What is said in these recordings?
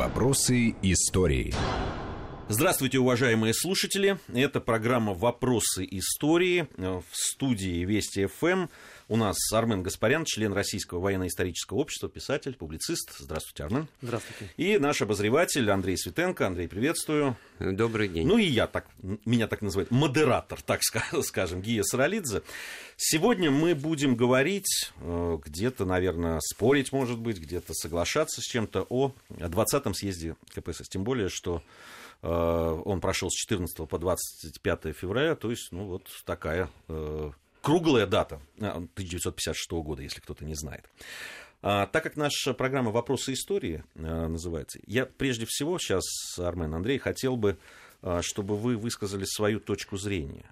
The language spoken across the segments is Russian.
Вопросы истории. Здравствуйте, уважаемые слушатели. Это программа «Вопросы истории» в студии Вести ФМ. У нас Армен Гаспарян, член Российского военно-исторического общества, писатель, публицист. Здравствуйте, Армен. Здравствуйте. И наш обозреватель Андрей Светенко. Андрей, приветствую. Добрый день. Ну и я, так, меня так называют, модератор, так скажем, Гия Саралидзе. Сегодня мы будем говорить, э, где-то, наверное, спорить, может быть, где-то соглашаться с чем-то о 20-м съезде КПСС. Тем более, что э, он прошел с 14 по 25 февраля, то есть, ну, вот такая э, круглая дата 1956 года, если кто-то не знает. А, так как наша программа «Вопросы истории» а, называется, я прежде всего сейчас, Армен Андрей, хотел бы, а, чтобы вы высказали свою точку зрения,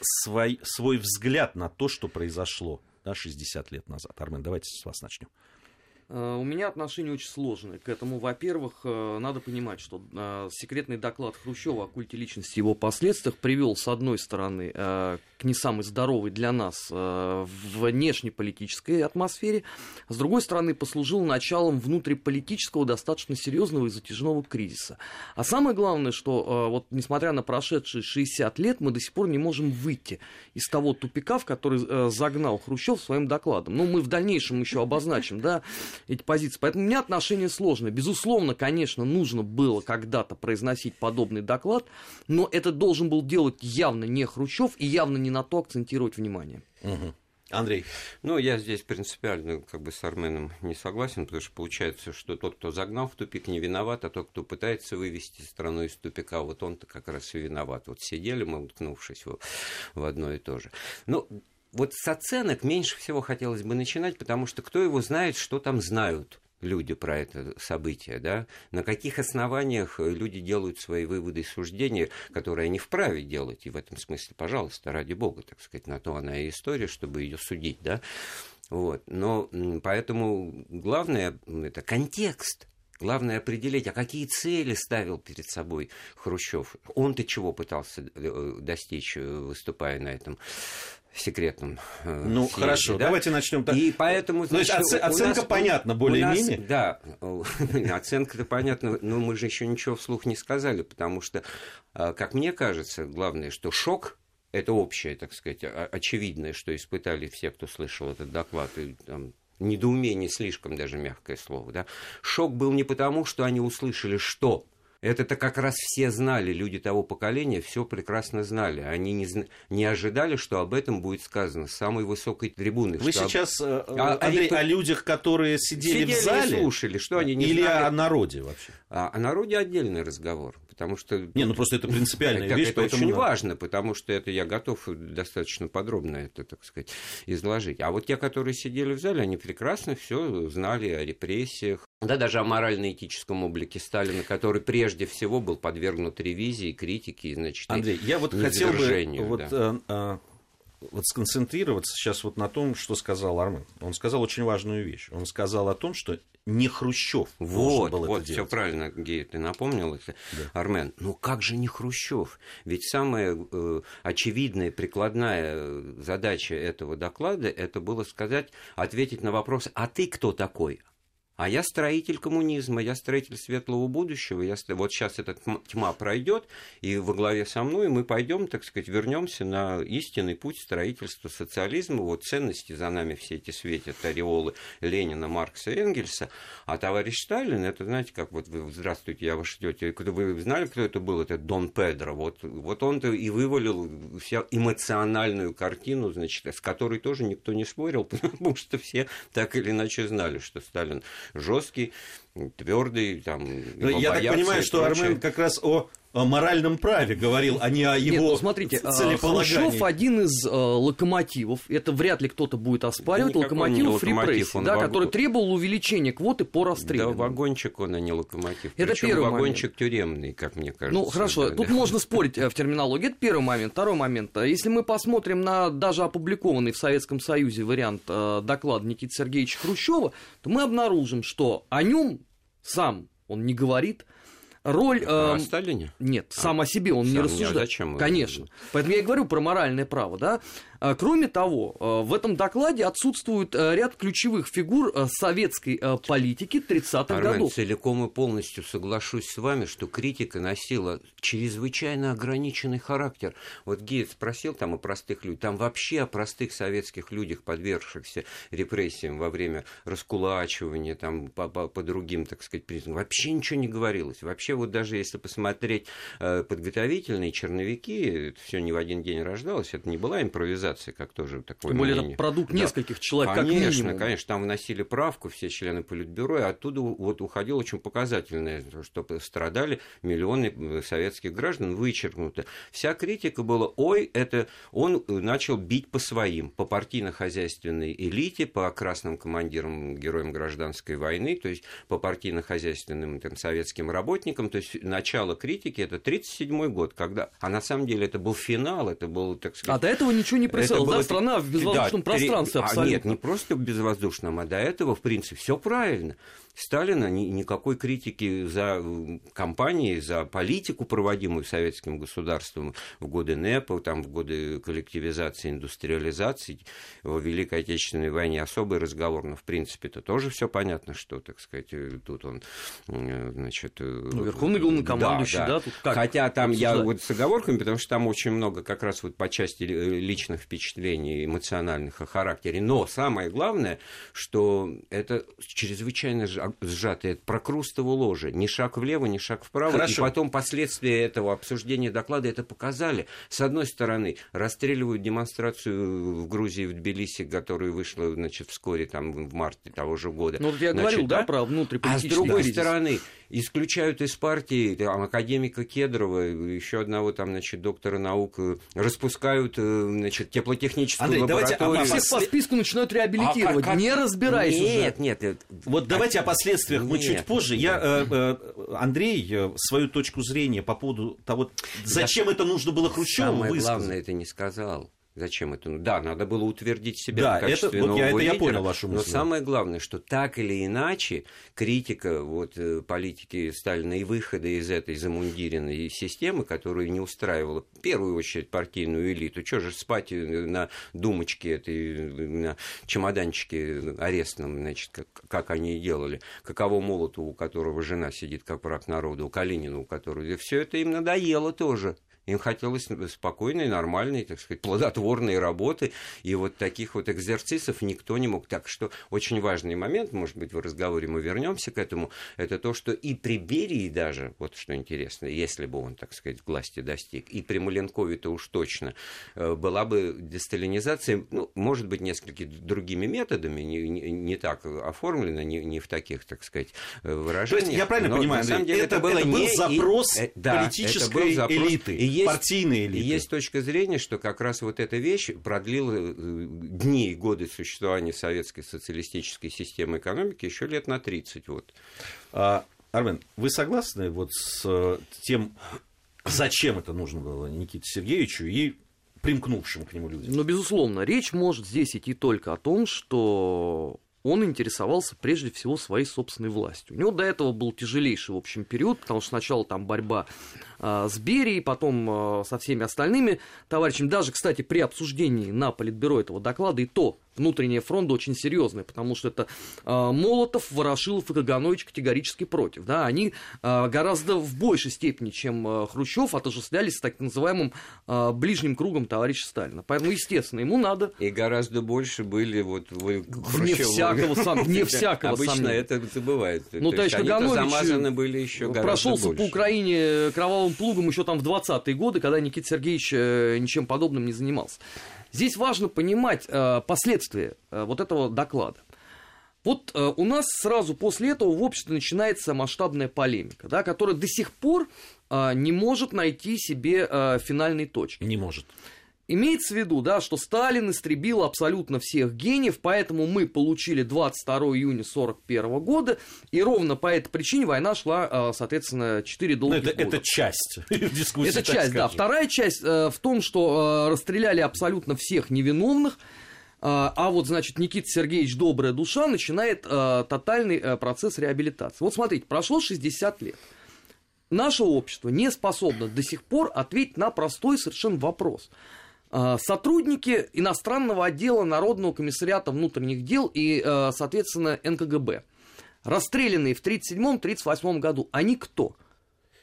свой, свой взгляд на то, что произошло да, 60 лет назад. Армен, давайте с вас начнем. Э, у меня отношение очень сложное к этому. Во-первых, э, надо понимать, что э, секретный доклад Хрущева о культе личности и его последствиях привел, с одной стороны, не самой здоровой для нас внешнеполитической атмосфере, с другой стороны, послужил началом внутриполитического достаточно серьезного и затяжного кризиса. А самое главное, что вот несмотря на прошедшие 60 лет, мы до сих пор не можем выйти из того тупика, в который загнал Хрущев своим докладом. Ну, мы в дальнейшем еще обозначим, да, эти позиции. Поэтому у меня отношение сложное. Безусловно, конечно, нужно было когда-то произносить подобный доклад, но это должен был делать явно не Хрущев и явно не на то акцентировать внимание. Угу. Андрей. Ну, я здесь принципиально как бы с Арменом не согласен, потому что получается, что тот, кто загнал в тупик, не виноват, а тот, кто пытается вывести страну из тупика, вот он-то как раз и виноват. Вот сидели мы, уткнувшись в, в одно и то же. Ну, вот с оценок меньше всего хотелось бы начинать, потому что кто его знает, что там знают люди про это событие, да, на каких основаниях люди делают свои выводы и суждения, которые они вправе делать, и в этом смысле, пожалуйста, ради бога, так сказать, на то она и история, чтобы ее судить, да, вот, но поэтому главное это контекст, Главное определить, а какие цели ставил перед собой Хрущев. Он-то чего пытался э, достичь, э, выступая на этом секретном. Э, ну съезде, хорошо, да? давайте начнем так. И поэтому значит, оце- оценка нас, понятна более-менее. Да, оценка-то понятна, но мы же еще ничего вслух не сказали, потому что, как мне кажется, главное, что шок это общее, так сказать, очевидное, что испытали все, кто слышал этот доклад, и там, недоумение слишком даже мягкое слово, да. Шок был не потому, что они услышали, что это-то как раз все знали, люди того поколения все прекрасно знали. Они не, не ожидали, что об этом будет сказано с самой высокой трибуны. Вы сейчас, об... Э, а, Андрей, а, о людях, которые сидели, сидели в зале? и слушали, что они не Или знали. о народе вообще? А, о народе отдельный разговор. Потому что... Не, ну просто это принципиальная как вещь. Это поэтому... очень важно, потому что это я готов достаточно подробно это, так сказать, изложить. А вот те, которые сидели в зале, они прекрасно все знали о репрессиях, да, даже о морально-этическом облике Сталина, который прежде всего был подвергнут ревизии, критике, значит, Андрей, я вот хотел бы вот, да. а, а, вот сконцентрироваться сейчас вот на том, что сказал Армен. Он сказал очень важную вещь. Он сказал о том, что не Хрущев вот, был вот, это все правильно, Гей, ты напомнил это, да. Армен. Ну как же не Хрущев? Ведь самая э, очевидная прикладная э, задача этого доклада это было сказать, ответить на вопрос: а ты кто такой? А я строитель коммунизма, я строитель светлого будущего. Я, вот сейчас эта тьма пройдет, и во главе со мной мы пойдем, так сказать, вернемся на истинный путь строительства социализма. Вот ценности за нами все эти светят, ореолы Ленина, Маркса, Энгельса. А товарищ Сталин, это, знаете, как вот вы, здравствуйте, я ваш тетя, вы знали, кто это был? Это Дон Педро. Вот, вот он-то и вывалил вся эмоциональную картину, значит, с которой тоже никто не спорил, потому что все так или иначе знали, что Сталин жесткий, твердый, там. Ну, я так понимаю, что Армен как раз о о моральном праве говорил, а не о его Нет, ну, смотрите, а, Хрущев один из э, локомотивов, это вряд ли кто-то будет оспаривать, локомотивов репрессий, да, ваг... который требовал увеличения квоты по расстрелу. Да, вагончик он, а не локомотив. Это Причем первый вагончик момент. тюремный, как мне кажется. Ну, хорошо, да, тут да. можно спорить э, в терминологии, это первый момент. Второй момент, если мы посмотрим на даже опубликованный в Советском Союзе вариант э, доклада Никиты Сергеевича Хрущева, то мы обнаружим, что о нем сам он не говорит, роль... Э, о Сталине? Нет, а, сам о себе он не рассуждает. Зачем? Конечно. Поэтому я и говорю про моральное право, да. А, кроме того, а, в этом докладе отсутствует а, ряд ключевых фигур советской политики 30-х Армен, годов. целиком и полностью соглашусь с вами, что критика носила чрезвычайно ограниченный характер. Вот Гейт спросил там о простых людях, там вообще о простых советских людях, подвергшихся репрессиям во время раскулачивания, там по, по, по другим, так сказать, признакам, вообще ничего не говорилось. Вообще вот даже если посмотреть э, подготовительные черновики, это все не в один день рождалось, это не была импровизация, как тоже такое Тем более мнение. это продукт Да. нескольких человек, Конечно, как минимум. конечно, там вносили правку все члены Политбюро, и оттуда вот уходило очень показательное, что страдали миллионы э, советских граждан, вычеркнуто. Вся критика была, ой, это он начал бить по своим, по партийно-хозяйственной элите, по красным командирам, героям гражданской войны, то есть по партийно-хозяйственным там, советским работникам. То есть начало критики это 1937 год, когда, а на самом деле это был финал, это был, так сказать, А до этого ничего не происходило, это да? было- Страна в безвоздушном Да, три- пространстве а, абсолютно. нет, не просто в безвоздушном, а до этого, в принципе, все правильно. Сталина ни- никакой критики за м, кампании, за политику, проводимую советским государством в годы НЭПа, там, в годы коллективизации, индустриализации, в Великой Отечественной войне особый разговор, но, в принципе, это тоже все понятно, что, так сказать, э, тут он, э, значит... э, Ну, верховный главнокомандующий, да, тут как Хотя там я обсуждать? вот с оговорками, потому что там очень много как раз вот по части э, личных впечатлений, эмоциональных о характере. Но самое главное, что это чрезвычайно сжа- сжатое, это прокрустово ложе. Ни шаг влево, ни шаг вправо. Хорошо. И потом последствия этого обсуждения доклада это показали. С одной стороны, расстреливают демонстрацию в Грузии, в Тбилиси, которая вышла, значит, вскоре, там, в марте того же года. Ну, вот я Значит, говорил, да, да? про А с внутриполитический другой кризис. стороны, исключают из партии там, академика Кедрова, еще одного там, значит, доктора наук, э, распускают, э, значит, теплотехническую Андрей, давайте лабораторию. о Всех по списку начинают реабилитировать, А как- не разбираясь Нет, уже. нет, нет. Вот давайте о последствиях мы Нет. чуть позже. Я, э, э, Андрей, э, свою точку зрения по поводу того, зачем это нужно было Хрущеву Самое высказать. главное, это не сказал. Зачем это? Ну, Да, надо было утвердить себя Да, в качестве это- вот нового я- это я лидера, понял вашу Но мысль. самое главное, что так или иначе критика вот, э, политики Сталина и выхода из этой замундиренной системы, которая не устраивала в первую очередь партийную элиту. Что же спать э, на думочке этой, э, на чемоданчике арестном, значит, как, как они и делали. Каково Молоту, у которого жена сидит как враг народа, у Калинина, у которого... Все это им надоело тоже. Им хотелось спокойной, нормальной, так сказать, плодотворной работы. И вот таких вот экзерцисов никто не мог. Так что очень важный момент, может быть, в разговоре мы вернемся к этому, это то, что и при Берии даже, вот что интересно, если бы он, так сказать, власти достиг, и при Маленкове-то уж точно, э, была бы десталинизация, ну, может быть, несколькими другими методами, не, не, не так оформлена, не, не в таких, так сказать, э, То выражениях. есть, я правильно но понимаю, на самом деле это, было это был не и- запрос э, да, политической это был запрос. элиты, И есть- партийной элиты. И есть точка зрения, что как раз вот эта вещь продлила э, дни и годы существования советской социалистической системы экономики еще лет на 30. Вот. А, Армен, вы согласны вот с э, тем, зачем это нужно было Никите Сергеевичу и примкнувшим к нему людям? Ну, безусловно, речь может здесь идти только о том, что он интересовался прежде всего своей собственной властью. У него до этого был тяжелейший, в общем, период, потому что сначала там борьба а, с Берией, потом а, со всеми остальными товарищами. Даже, кстати, при обсуждении на Политбюро этого доклада и то внутренняя фронта очень серьезная, потому что это а, Молотов, Ворошилов и Каганович категорически против. Да? Они а, гораздо в большей степени, чем а, Хрущев, отождествлялись с так называемым а, ближним кругом товарища Сталина. Поэтому, естественно, ему надо И гораздо больше были вот... вы- Вне всякого сом- вне всякого Обычно сомнения. это забывают. Ну, То товарищ есть Каганович замазаны были еще гораздо прошелся по. Украине кровавым плугом еще там в 20-е годы, когда Никита Сергеевич э, ничем подобным не занимался. Здесь важно понимать э, последствия э, вот этого доклада. Вот э, у нас сразу после этого в обществе начинается масштабная полемика, да, которая до сих пор э, не может найти себе э, финальной точки. Не может. Имеется в виду, да, что Сталин истребил абсолютно всех гениев, поэтому мы получили 22 июня 1941 года, и ровно по этой причине война шла, э, соответственно, 4 Ну, долгих это, года. это часть дискуссии. Это часть, да. Вторая часть э, в том, что э, расстреляли абсолютно всех невиновных, э, а вот, значит, Никита Сергеевич, добрая душа, начинает тотальный процесс реабилитации. Вот смотрите, прошло 60 лет. Наше общество не способно до сих пор ответить на простой совершенно вопрос. А, сотрудники иностранного отдела Народного комиссариата внутренних дел и, э, соответственно, НКГБ, расстрелянные в 1937-1938 году, они кто?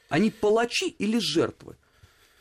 Они палачи или жертвы?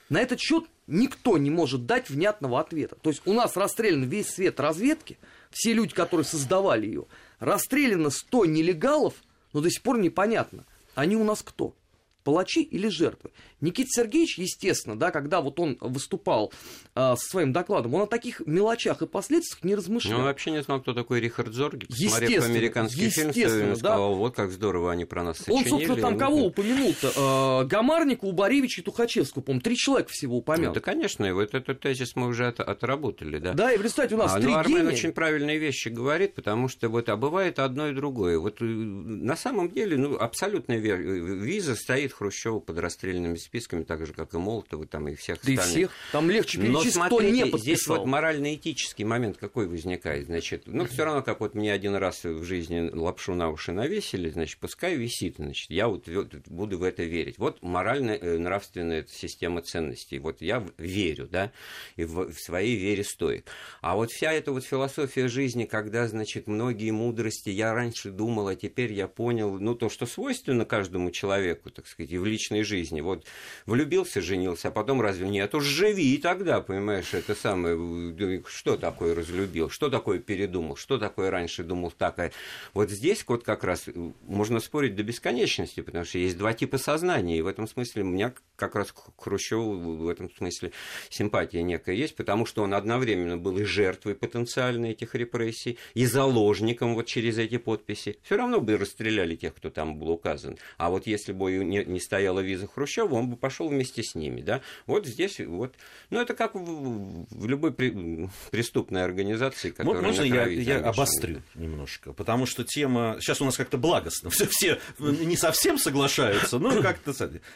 На этот счет никто не может дать внятного ответа. То есть у нас расстрелян весь свет разведки, все люди, которые создавали ее, расстреляно 100 нелегалов, но до сих пор непонятно, они у нас кто? Палачи или жертвы. Никита Сергеевич, естественно, да, когда вот он выступал э, со своим докладом, он о таких мелочах и последствиях не размышлял. Ну, он вообще не знал, кто такой Рихард Зорги. Посмотрев американский фильм, он сказал, вот как здорово они про нас сочинили. Он, собственно, там кого упомянул-то? Э, Гамарника, Убаревича и Тухачевского, по-моему, три человека всего упомянул. Ну, да, конечно, и вот этот тезис мы уже от, отработали, да. Да, и в результате у нас а, три ну, Армен гения. очень правильные вещи говорит, потому что вот, а бывает одно и другое. Вот э, на самом деле, ну, абсолютная виза стоит Хрущева под расстрельными списками, так же, как и Молотова, там и всех да остальных. И всех. Там легче перечислить, Но смотрите, кто не подписал. здесь вот морально-этический момент какой возникает. Значит, ну, все равно, как вот мне один раз в жизни лапшу на уши навесили, значит, пускай висит, значит, я вот буду в это верить. Вот морально-нравственная система ценностей. Вот я верю, да, и в, в своей вере стоит. А вот вся эта вот философия жизни, когда, значит, многие мудрости я раньше думал, а теперь я понял, ну, то, что свойственно каждому человеку, так сказать, и в личной жизни. Вот влюбился, женился, а потом разве нет? Уж живи и тогда, понимаешь, это самое, что такое разлюбил, что такое передумал, что такое раньше думал так. А вот здесь вот как раз можно спорить до бесконечности, потому что есть два типа сознания, и в этом смысле у меня как раз Хрущеву в этом смысле симпатия некая есть, потому что он одновременно был и жертвой потенциальной этих репрессий, и заложником вот через эти подписи. Все равно бы расстреляли тех, кто там был указан. А вот если бы не, не стояла виза Хрущева, он бы пошел вместе с ними. Да? Вот здесь вот. Ну, это как в, в любой при, преступной организации, которая Можно я, я обострю немножко? Потому что тема... Сейчас у нас как-то благостно. Все, все не совсем соглашаются, но как-то...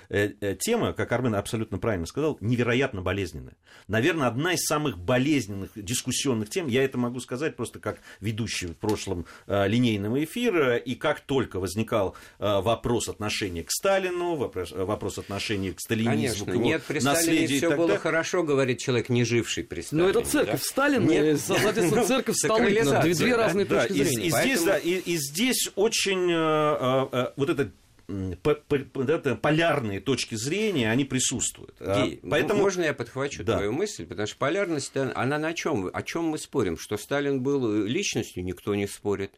Э, э, тема, как Армен абсолютно правильно сказал, невероятно болезненная. Наверное, одна из самых болезненных дискуссионных тем, я это могу сказать просто как ведущий в прошлом э, линейного эфира, и как только возникал вопрос отношения к Сталину, вопрос, вопрос отношения к сталинизму, Конечно, к его нет, при Сталине все было хорошо, говорит человек, не живший при Сталине. Ну, это церковь да? Сталин, нет, соответственно, церковь Сталин. Две, две разные да, точки зрения. И, и, Поэтому... здесь, да, и, и здесь очень э, э, вот это это, полярные точки зрения, они присутствуют. А, Гей, Поэтому... Можно я подхвачу да. твою мысль? Потому что полярность, она на чем? О чем мы спорим? Что Сталин был личностью, никто не спорит.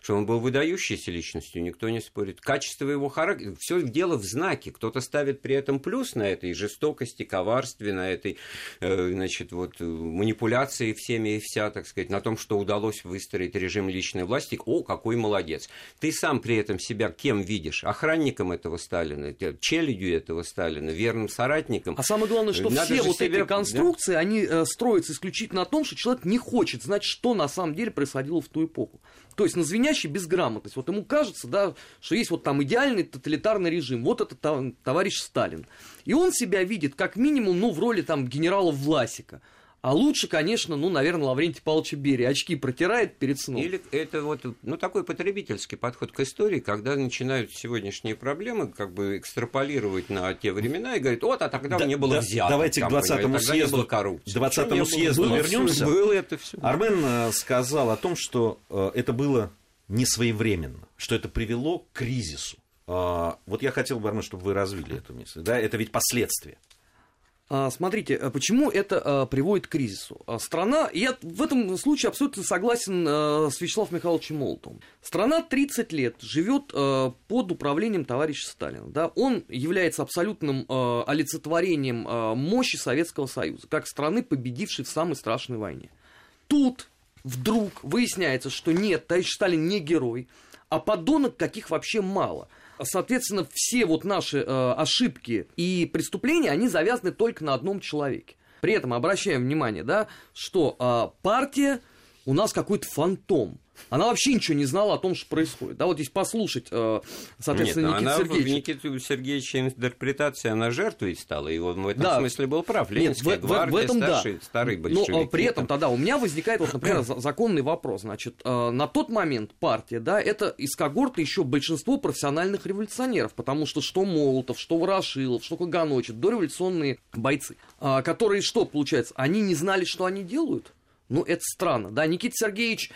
Что он был выдающейся личностью, никто не спорит. Качество его характера, все дело в знаке. Кто-то ставит при этом плюс на этой жестокости, коварстве, на этой э, значит, вот, манипуляции всеми и вся, так сказать, на том, что удалось выстроить режим личной власти. О, какой молодец. Ты сам при этом себя кем видишь? Охранник охранником этого Сталина, челядью этого Сталина, верным соратником. А самое главное, что Надо все вот себе... эти конструкции, да? они э, строятся исключительно на том, что человек не хочет знать, что на самом деле происходило в ту эпоху. То есть на звенящей безграмотность. Вот ему кажется, да, что есть вот там идеальный тоталитарный режим. Вот это товарищ Сталин. И он себя видит как минимум, ну, в роли там генерала Власика. А лучше, конечно, ну, наверное, Лаврентий Павлович Берия. Очки протирает перед сном. Или это вот, ну, такой потребительский подход к истории, когда начинают сегодняшние проблемы как бы экстраполировать на те времена и говорят, вот, а тогда да, не было да, взяток. Давайте к 20-му съезду, 20 съезду было, вернемся. Было это все. Армен э, сказал о том, что э, это было не своевременно, что это привело к кризису. А, вот я хотел бы, Армен, чтобы вы развили эту мысль. Да? Это ведь последствия. А, смотрите, а почему это а, приводит к кризису? Страна, я в этом случае абсолютно согласен с Вячеславом Михайловичем Молотовым. Страна 30 лет живет под управлением товарища Сталина. Да? Он является абсолютным олицетворением мощи Советского Союза, как страны, победившей в самой страшной войне. Тут вдруг выясняется, что нет, товарищ Сталин не герой, а подонок каких вообще мало – соответственно, все вот наши э, ошибки и преступления, они завязаны только на одном человеке. При этом обращаем внимание, да, что э, партия у нас какой-то фантом. Она вообще ничего не знала о том, что происходит. Да, вот здесь послушать, э, соответственно, Нет, Никита она Сергеевич. в Никите Сергеевича интерпретации, она жертвой стала, и он в этом да. смысле был прав. Ленинская Нет, в, гвардия, в этом старший, да. старый большевик. Но при этом тогда у меня возникает, вот, например, законный вопрос. Значит, э, на тот момент партия, да, это из когорты еще большинство профессиональных революционеров, потому что что Молотов, что Ворошилов, что Каганочек, дореволюционные бойцы, э, которые что, получается, они не знали, что они делают? Ну, это странно, да. Никита Сергеевич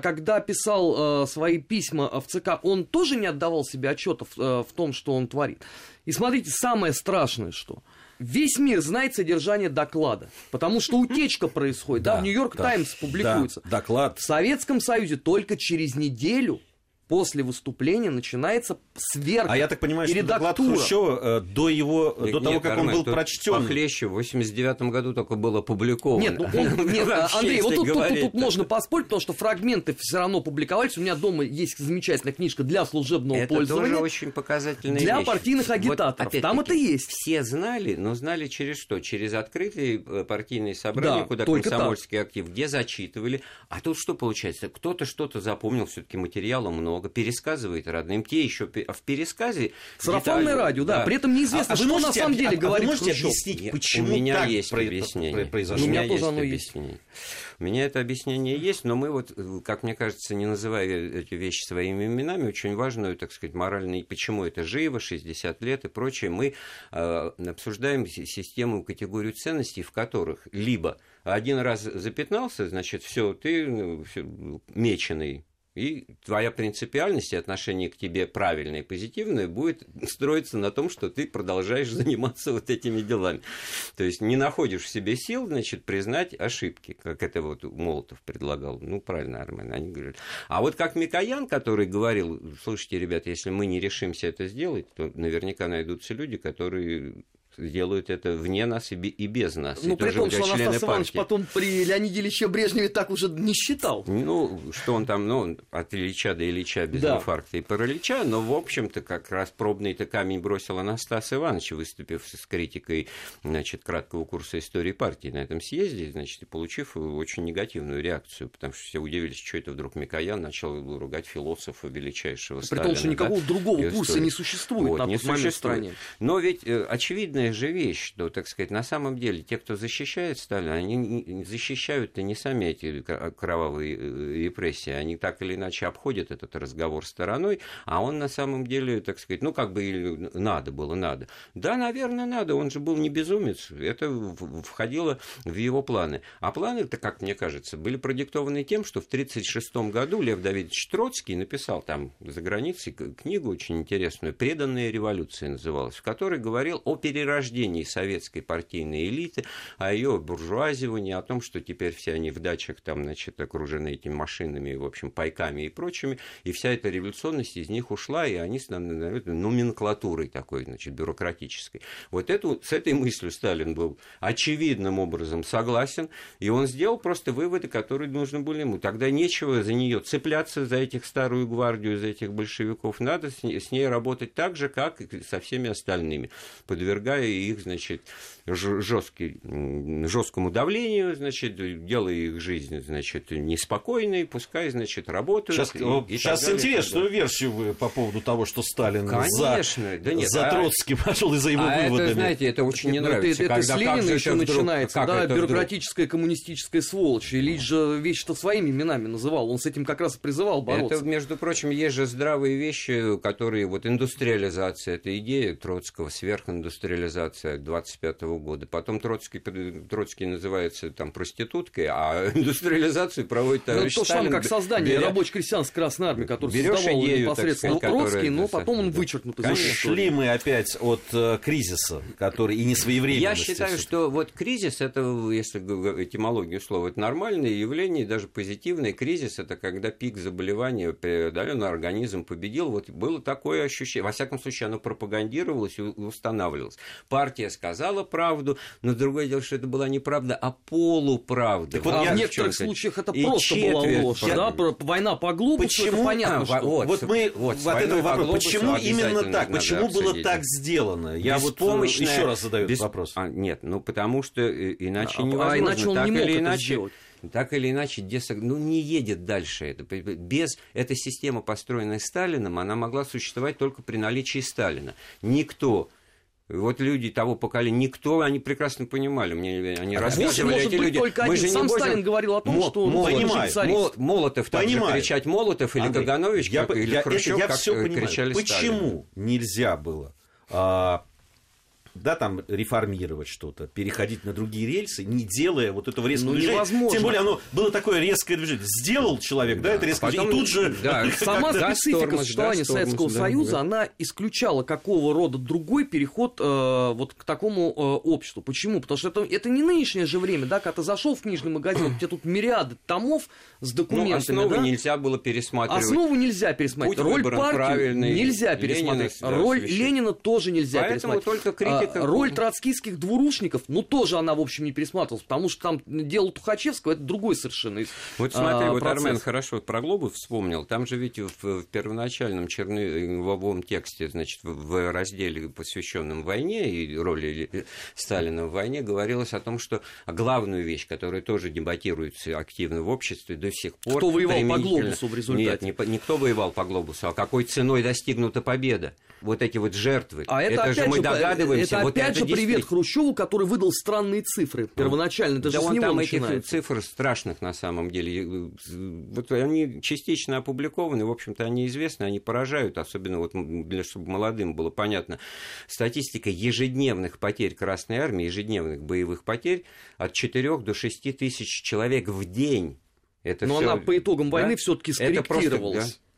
когда писал э, свои письма в ЦК, он тоже не отдавал себе отчетов э, в том, что он творит. И смотрите, самое страшное, что весь мир знает содержание доклада, потому что утечка происходит, да, в Нью-Йорк Таймс публикуется. доклад. В Советском Союзе только через неделю после выступления начинается сверка А я так понимаю, что доклад Хрущева э, до его, Нет, до того, как Армен, он был прочтен. Похлеще, в 89 году только было опубликовано. Нет, ну, он, нет Вообще, Андрей, вот тут, тут, тут, тут то- можно поспорить, потому что фрагменты все равно публиковались. У меня дома есть замечательная книжка для служебного Это пользования. тоже очень показательная Для вещь. партийных Вот, агитаторов. Там опять-таки, это есть. Все знали, но знали через что? Через открытые э, партийные собрания, Да, куда комсомольский актив, где зачитывали. А тут что получается? Кто-то что-то запомнил, все-таки материала много, пересказывает родным. Те еще пе- в пересказе... Сарафанное радио, да. При этом неизвестно, А вы что на самом деле а говорит можете Хрущев. объяснить, почему у меня так есть про- объяснение. произошло? У меня есть тоже оно есть. объяснение. У меня это объяснение есть, но мы вот, как мне кажется, не называя эти вещи своими именами, очень важную, так сказать, моральную, почему это живо, 60 лет и прочее, мы э, обсуждаем си- систему, категорию ценностей, в которых либо один раз запятнался, значит, все, ты ну, всё, меченый, и твоя принципиальность и отношение к тебе правильное и позитивное будет строиться на том, что ты продолжаешь заниматься вот этими делами. То есть не находишь в себе сил, значит, признать ошибки, как это вот Молотов предлагал. Ну, правильно, Армен, они говорят. А вот как Микоян, который говорил, слушайте, ребята, если мы не решимся это сделать, то наверняка найдутся люди, которые делают это вне нас и, и без нас. Ну, при том, что Анастас Иванович потом при Леониде Ильиче Брежневе так уже не считал. Ну, что он там, ну, от Ильича до Ильича без Да. инфаркта и паралича, но, в общем-то, как раз пробный-то камень бросил Анастас Иванович, выступив с критикой, значит, краткого курса истории партии на этом съезде, значит, и получив очень негативную реакцию, потому что все удивились, что это вдруг Микоян начал ругать философа величайшего При Сталина. том, что никакого да, другого курса истории. не существует Вот, на не существует. стране. Но ведь э, очевидная же вещь, что, так сказать, на самом деле те, кто защищает Сталина, они защищают-то не сами эти кровавые э, репрессии, они так или иначе обходят этот разговор стороной, а он на самом деле, так сказать, ну, как бы надо было, надо. Да, наверное, надо, он же был не безумец, это входило в его планы. А планы-то, как мне кажется, были продиктованы тем, что в 1936 году Лев Давидович Троцкий написал там за границей книгу очень интересную «Преданные революции» называлась, в которой говорил о перерождении советской партийной элиты, о ее буржуазивании, о том, что теперь все они в дачах там, значит, окружены этими машинами, в общем, пайками и прочими, и вся эта революционность из них ушла, и они становятся номенклатурой такой, значит, бюрократической. Вот эту, с этой мыслью Сталин был очевидным образом согласен, и он сделал просто выводы, которые нужны были ему. Тогда нечего за нее цепляться, за этих старую гвардию, за этих большевиков. Надо с ней, с ней работать так же, как и со всеми остальными, подвергая их, значит, жесткий, жесткому давлению, значит, делая их жизнь, значит, неспокойной, пускай, значит, работают. Сейчас, и- и сейчас далее, интересную версию вы по поводу того, что Сталин Конечно, за, да нет, за а- Троцким пошел и за его а выводами. это, знаете, это очень не Ну, это- нравится. Это, когда с Ленина еще это вдруг- начинается, да, это вдруг? бюрократическая коммунистическая сволочь. Ильич же вещи-то своими именами называл. Он с этим как раз и призывал бороться. Это, между прочим, есть же здравые вещи, которые... Вот индустриализация, это идея Троцкого, сверхиндустриализация 25 года. Потом Троцкий, Троцкий называется там проституткой, а индустриализацию проводит Ну, товарищ то же самое, Сталин, как создание беря- рабоче-крестьянской Красной Армии, которую Берёшь создавал идею, непосредственно сказать, Троцкий, которая- но потом он да. вычеркнут из. Шли мы опять от э, кризиса, который и несвоевременности. Я считаю, что вот кризис, это, если этимологию слова, это нормальное явление, даже позитивный кризис, это когда пик заболевания преодолен, организм победил. Вот было такое ощущение. Во всяком случае, оно пропагандировалось и устанавливалось. Партия сказала правду, но другое дело, что это была не правда, а полуправда. Так вот а я в некоторых случаях это И просто была ложь. правды. Да, война по глупости, Почему? это понятно, А, что... вот. Вот мы вот, вот этого по вопроса. глобусу Почему именно так? Почему было обсудить. так сделано? Я вот э, еще раз задаю без- этот вопрос. А, нет, ну потому что э, иначе А- а невозможно. иначе он так не мог или это иначе, сделать. так или иначе, десаг... ну, не едет дальше. Это, без этой системы, построенной Сталином, она могла существовать только при наличии Сталина. Никто вот люди того поколения, никто, они прекрасно понимали, мне они а рассказывали, эти люди. Только мы один. же Сам не Сталин говорил о том, Мо- что он понимает, Мол- Молотов так же кричать Молотов или Андрей, Каганович, я, как, или я, Хрущев, я как все э, кричали Почему Сталину. нельзя было а, да, там реформировать что-то, переходить на другие рельсы, не делая вот этого резкого ну, движения. Невозможно. Тем более оно было такое резкое движение. Сделал человек, да, да это резкое потом, движение, и тут же... Да, сама специфика существования да, Советского да, Союза, да. она исключала какого рода другой переход э, вот к такому э, обществу. Почему? Потому что это, это не нынешнее же время, да, когда ты зашел в книжный магазин, у тебя тут мириады томов с ну, документами. Ну, основу да? нельзя было пересматривать. Основу нельзя пересматривать. Путь Роль партии нельзя пересматривать. Ленина, Роль да, Ленина тоже нельзя Поэтому пересматривать. только критика... А, роль Троцкого троцкийских двурушников, ну, тоже она, в общем, не пересматривалась, потому что там дело Тухачевского, это другой совершенно Вот смотри, а, вот Армен хорошо про Глобус вспомнил, там же ведь в, в первоначальном черновом тексте, значит, в разделе, посвященном войне и роли Сталина в войне, говорилось о том, что главную вещь, которая тоже дебатируется активно в обществе до сих пор... Кто воевал по глобусу в результате? Нет, не, не кто воевал по глобусу, а какой ценой достигнута победа. Вот эти вот жертвы. А это, это же мы догадываемся. Это вот опять же привет Хрущеву, который выдал странные цифры первоначально. Это да же он с него там начинается. этих цифр страшных на самом деле. Вот они частично опубликованы, в общем-то, они известны, они поражают, особенно вот для чтобы молодым было понятно. Статистика ежедневных потерь Красной Армии, ежедневных боевых потерь от 4 до 6 тысяч человек в день. Это Но всё... она по итогам войны да? все-таки скорректировалась. Это просто, да?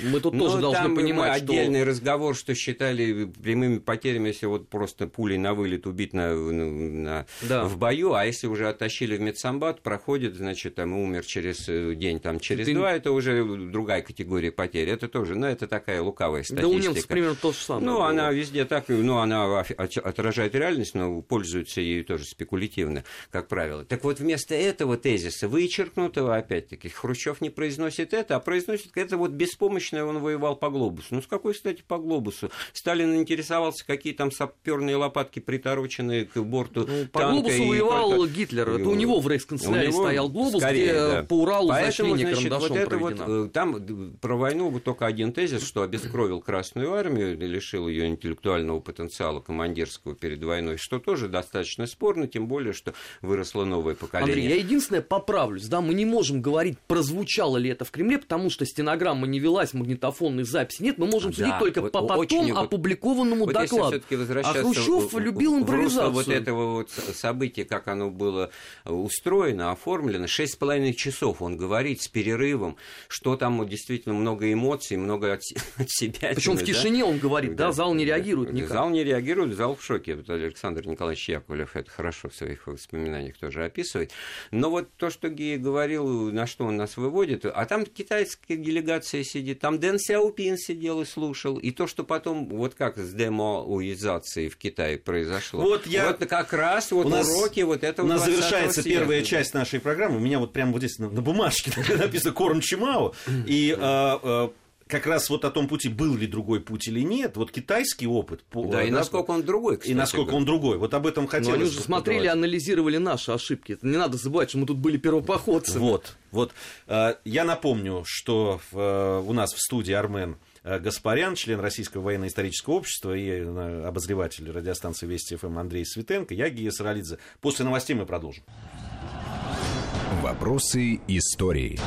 Мы тут тоже ну, должны понимать, что... отдельный разговор, что считали прямыми потерями, если вот просто пулей на вылет убить на, на, да. в бою, а если уже оттащили в медсамбат, проходит, значит, там умер через э, день, там через Ты... два, это уже другая категория потерь. Это тоже, ну, это такая лукавая статистика. Да у немцев примерно то же самое. Ну, было. она везде так, ну, она отражает реальность, но пользуется ею тоже спекулятивно, как правило. Так вот, вместо этого тезиса, вычеркнутого, опять-таки, Хрущев не произносит это, а произносит это вот беспомощно научное он воевал по глобусу. Ну, с какой, кстати, по глобусу? Сталин интересовался, какие там саперные лопатки приторочены к борту ну, По глобусу воевал только... Гитлер. Это у него в рейхсканцелярии него... стоял глобус, Скорее, где да. по Уралу Поэтому, значит, вот это вот, э, там про войну только один тезис, что обескровил Красную Армию, лишил ее интеллектуального потенциала командирского перед войной, что тоже достаточно спорно, тем более, что выросло новое поколение. Андрей, я единственное поправлюсь, да, мы не можем говорить, прозвучало ли это в Кремле, потому что стенограмма не велась сейчас магнитофонной записи нет, мы можем судить да, только вот по потом опубликованному вот, докладу. А Хрущев любил импровизацию. вот этого вот события, как оно было устроено, оформлено, шесть с половиной часов он говорит с перерывом, что там действительно много эмоций, много от, от себя. Причем в тишине да? он говорит, да, да, зал не реагирует никак. Зал не реагирует, зал в шоке. Вот Александр Николаевич Яковлев это хорошо в своих воспоминаниях тоже описывает. Но вот то, что Гея говорил, на что он нас выводит, а там китайская делегация сидит, там Дэн Сяопин сидел и слушал. И то, что потом, вот как с демоуизацией в Китае произошло. Вот, я... вот как раз вот у нас, уроки вот этого У нас завершается света. первая часть нашей программы. У меня вот прямо вот здесь на, на бумажке написано Корм Чимао. И а, а, как раз вот о том пути, был ли другой путь или нет, вот китайский опыт. Да, да и насколько он другой, кстати. И насколько говоря. он другой. Вот об этом хотелось. Но они уже смотрели, анализировали наши ошибки. Это не надо забывать, что мы тут были первопоходцами. Вот, вот. А, я напомню, что э, у нас в студии Армен э, Гаспарян, член Российского военно-исторического общества и э, обозреватель радиостанции Вести ФМ Андрей Светенко, я Гия Саралидзе. После новостей мы продолжим. Вопросы истории.